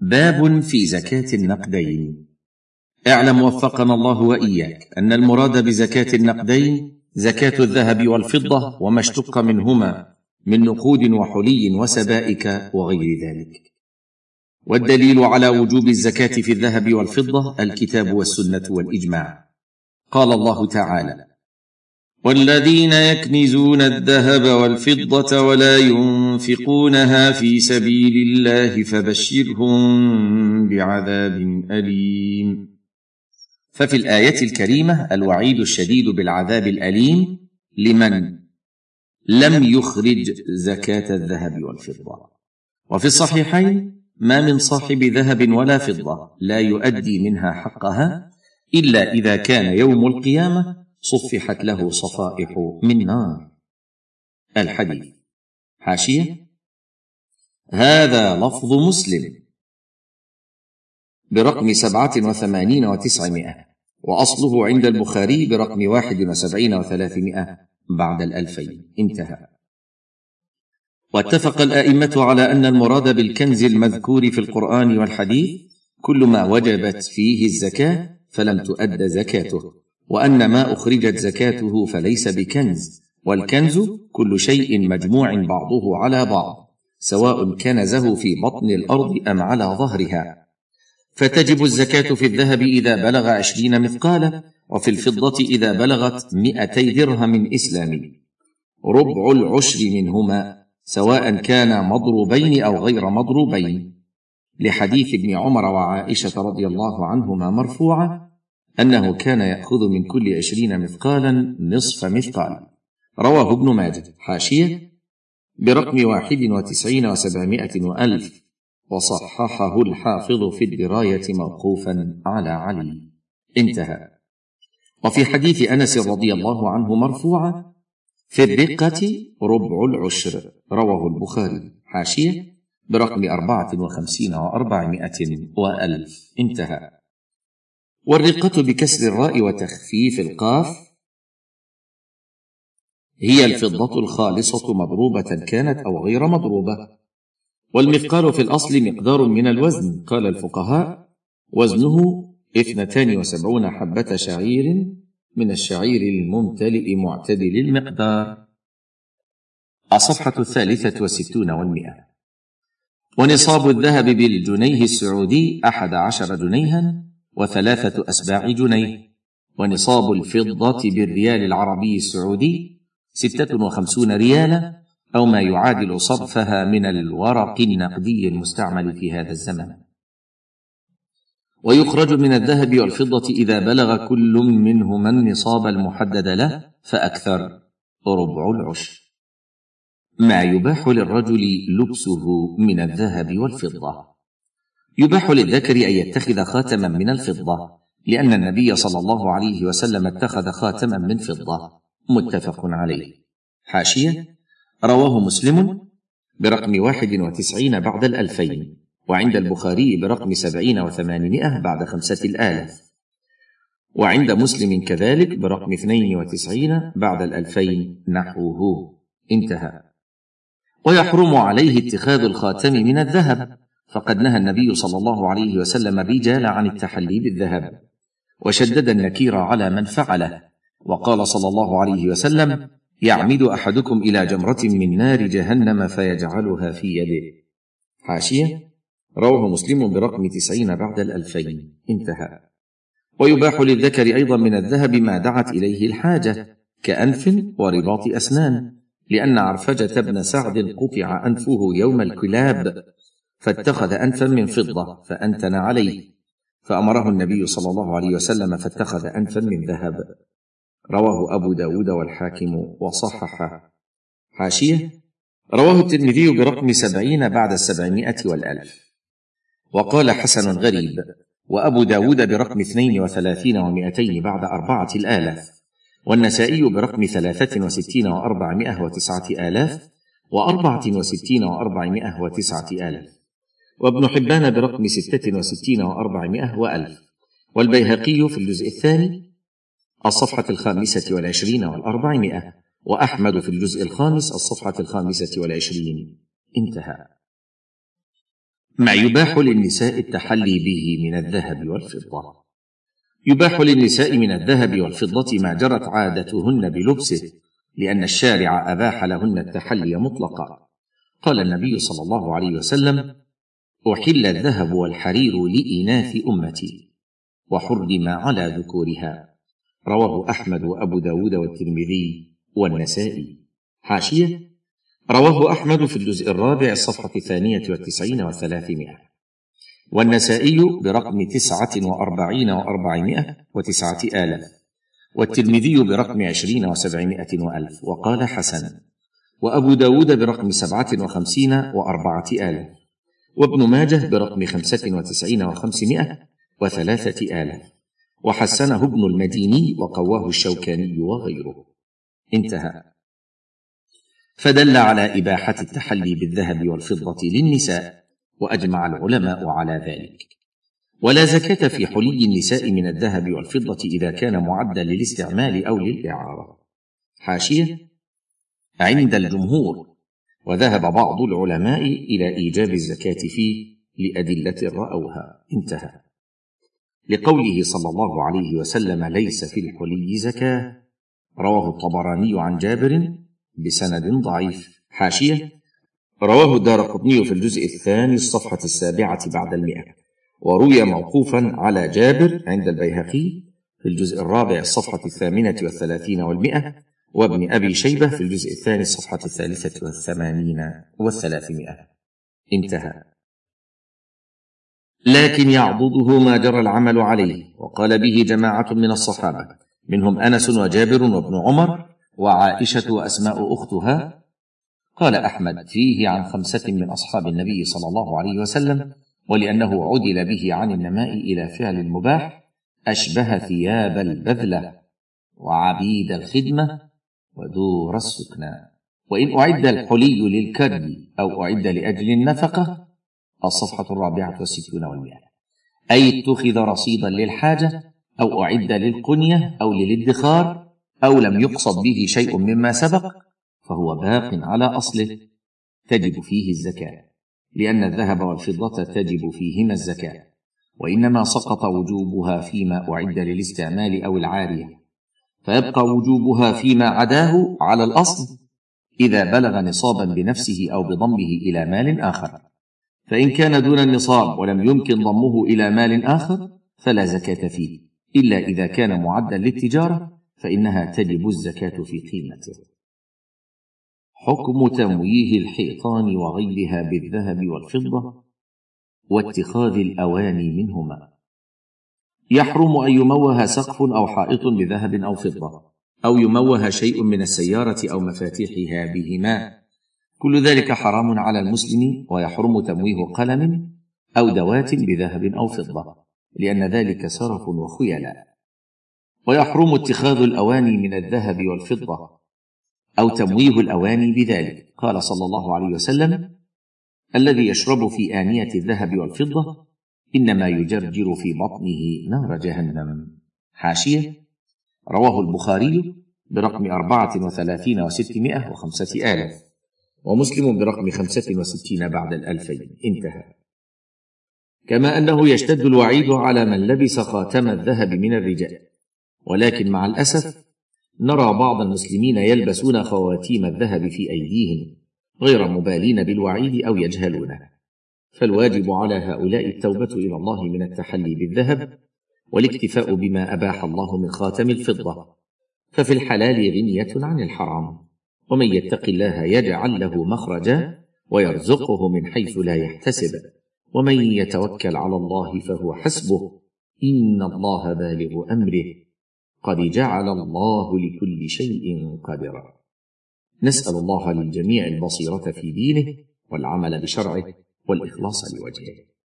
باب في زكاة النقدين. اعلم وفقنا الله وإياك أن المراد بزكاة النقدين زكاة الذهب والفضة وما اشتق منهما من نقود وحلي وسبائك وغير ذلك. والدليل على وجوب الزكاة في الذهب والفضة الكتاب والسنة والإجماع. قال الله تعالى والذين يكنزون الذهب والفضة ولا ينفقونها في سبيل الله فبشرهم بعذاب أليم. ففي الآية الكريمة الوعيد الشديد بالعذاب الأليم لمن؟ لم يخرج زكاة الذهب والفضة. وفي الصحيحين ما من صاحب ذهب ولا فضة لا يؤدي منها حقها إلا إذا كان يوم القيامة صفحت له صفائح من نار. الحديث. حاشية. هذا لفظ مسلم. برقم سبعة وثمانين وتسعمائة. وأصله عند البخاري برقم واحد وسبعين وثلاثمائة بعد الألفين. انتهى. واتفق الأئمة على أن المراد بالكنز المذكور في القرآن والحديث كل ما وجبت فيه الزكاة فلم تؤد زكاته. وأن ما أخرجت زكاته فليس بكنز والكنز كل شيء مجموع بعضه على بعض سواء كنزه في بطن الأرض أم على ظهرها. فتجب الزكاة في الذهب إذا بلغ عشرين مثقالا وفي الفضة إذا بلغت مئتي درهم إسلامي. ربع العشر منهما سواء كانا مضروبين أو غير مضروبين. لحديث ابن عمر وعائشة رضي الله عنهما مرفوعة أنه كان يأخذ من كل عشرين مثقالا نصف مثقال. رواه ابن ماجه. حاشية. برقم واحد وتسعين وسبعمائة وألف. وصححه الحافظ في الدراية موقوفا على علي. انتهى. وفي حديث أنس رضي الله عنه مرفوعا. في الرقة ربع العشر. رواه البخاري. حاشية. برقم أربعة وخمسين وأربعمائة وألف. انتهى. والرقة بكسر الراء وتخفيف القاف هي الفضة الخالصة مضروبة كانت أو غير مضروبة. والمثقال في الأصل مقدار من الوزن قال الفقهاء. وزنه اثنتان وسبعون حبة شعير من الشعير الممتلئ معتدل المقدار. الصفحة الثالثة والستون والمئة. ونصاب الذهب بالجنيه السعودي أحد عشر جنيها. وثلاثة أسباع جنيه. ونصاب الفضة بالريال العربي السعودي ستة وخمسون ريالا أو ما يعادل صرفها من الورق النقدي المستعمل في هذا الزمن. ويخرج من الذهب والفضة إذا بلغ كل منهما النصاب المحدد له فأكثر ربع العشر. ما يباح للرجل لبسه من الذهب والفضة. يباح للذكر أن يتخذ خاتما من الفضة لأن النبي صلى الله عليه وسلم اتخذ خاتما من فضة. متفق عليه. حاشية. رواه مسلم برقم واحد وتسعين بعد الألفين وعند البخاري برقم سبعين وثمانمائة بعد خمسة الآلاف. وعند مسلم كذلك برقم اثنين وتسعين بعد الألفين نحوه. انتهى. ويحرم عليه اتخاذ الخاتم من الذهب. فقد نهى النبي صلى الله عليه وسلم الرجال عن التحلي بالذهب وشدد النكير على من فعله وقال صلى الله عليه وسلم يعمد أحدكم إلى جمرة من نار جهنم فيجعلها في يده. حاشية. رواه مسلم برقم تسعين بعد الألفين. انتهى. ويباح للذكر أيضا من الذهب ما دعت إليه الحاجة كأنف ورباط أسنان لأن عرفجة بن سعد قطع أنفه يوم الكلاب. فاتخذ انفا من فضة فأنتن عليه. فأمره النبي صلى الله عليه وسلم فاتخذ انفا من ذهب. رواه أبو داود والحاكم وصححه. حاشية رواه الترمذي برقم سبعين بعد السبعمائة والألف. وقال حسن غريب وأبو داود برقم اثنين وثلاثين ومائتين بعد أربعة الآلاف. والنسائي برقم ثلاثة وستين وأربعمائة وتسعة آلاف وأربعة وستين وأربعمائة وتسعة آلاف. وابن حبان برقم ستة وستين وأربعمائة وألف. والبيهقي في الجزء الثاني الصفحة الخامسة والعشرين والأربعمائة وأحمد في الجزء الخامس الصفحة الخامسة والعشرين. انتهى. ما يباح للنساء التحلي به من الذهب والفضة. يباح للنساء من الذهب والفضة ما جرت عادتهن بلبسه لأن الشارع أباح لهن التحلي مطلقا. قال النبي صلى الله عليه وسلم أحل الذهب والحرير لإناث أمتي وحرم على ذكورها. رواه أحمد وأبو داود والترمذي والنسائي. حاشية. رواه أحمد في الجزء الرابع الصفحة الثانية والتسعين وثلاثمائة. والنسائي برقم تسعة وأربعين وأربعمائة وتسعة آلاف. والترمذي برقم عشرين وسبعمائة وألف. وقال حسنا وأبو داود برقم سبعة وخمسين وأربعة آلاف. وابن ماجه برقم خمسة وتسعين وخمسمائة وثلاثة آلاف. وحسنه ابن المديني وقواه الشوكاني وغيره. انتهى. فدل على إباحة التحلي بالذهب والفضة للنساء وأجمع العلماء على ذلك. ولا زكاة في حلي النساء من الذهب والفضة إذا كان معدا للاستعمال أو للإعارة. حاشية. عند الجمهور. وذهب بعض العلماء إلى إيجاب الزكاة فيه لأدلة رأوها. انتهى. لقوله صلى الله عليه وسلم ليس في الحلي زكاة. رواه الطبراني عن جابر بسند ضعيف. حاشية. رواه الدار قطني في الجزء الثاني الصفحة السابعة بعد المئة. وروي موقوفا على جابر عند البيهقي في الجزء الرابع الصفحة الثامنة والثلاثين والمئة. وابن أبي شيبة في الجزء الثاني الصفحة الثالثة والثمانين والثلاثمائة. انتهى. لكن يعضده ما جرى العمل عليه وقال به جماعة من الصحابة منهم أنس وجابر وابن عمر وعائشة وأسماء أختها. قال أحمد فيه عن خمسة من أصحاب النبي صلى الله عليه وسلم ولأنه عدل به عن النماء إلى فعل المباح أشبه ثياب البذلة وعبيد الخدمة ودور السكنى وإن أعد الحلي للكد أو أعد لأجل النفقة الصفحة الرابعة والستون والمئة. أي اتخذ رصيدا للحاجة أو أعد للقنية أو للادخار أو لم يقصد به شيء مما سبق فهو باق على أصله. تجب فيه الزكاة لأن الذهب والفضة تجب فيهما الزكاة. وإنما سقط وجوبها فيما أعد للاستعمال أو العارية. فيبقى وجوبها فيما عداه على الأصل إذا بلغ نصابا بنفسه أو بضمه إلى مال آخر. فإن كان دون النصاب ولم يمكن ضمه إلى مال آخر فلا زكاة فيه. إلا إذا كان معدا للتجارة فإنها تجب الزكاة في قيمته. حكم تمويه الحيطان وغيرها بالذهب والفضة واتخاذ الأواني منهما. يحرم أن يموه سقف أو حائط بذهب أو فضة أو يموه شيء من السيارة أو مفاتيحها بهما. كل ذلك حرام على المسلم ويحرم تمويه قلم أو دوات بذهب أو فضة لأن ذلك سرف وخيلاء. ويحرم اتخاذ الأواني من الذهب والفضة أو تمويه الأواني بذلك. قال صلى الله عليه وسلم الذي يشرب في آنية الذهب والفضة إنما يجرجر في بطنه نار جهنم. حاشية. رواه البخاري برقم أربعة وثلاثين وستمائة وخمسة آلاف. ومسلم برقم خمسة وستين بعد الألفين. انتهى. كما أنه يشتد الوعيد على من لبس خاتم الذهب من الرجال. ولكن مع الأسف نرى بعض المسلمين يلبسون خواتيم الذهب في أيديهم غير مبالين بالوعيد أو يجهلونه. فالواجب على هؤلاء التوبة إلى الله من التحلي بالذهب والاكتفاء بما أباح الله من خاتم الفضة. ففي الحلال غنية عن الحرام. ومن يتق الله يجعل له مخرجا ويرزقه من حيث لا يحتسب. ومن يتوكل على الله فهو حسبه. إن الله بالغ أمره. قد جعل الله لكل شيء قدرا. نسأل الله للجميع البصيرة في دينه والعمل بشرعه والإخلاص لوجهه.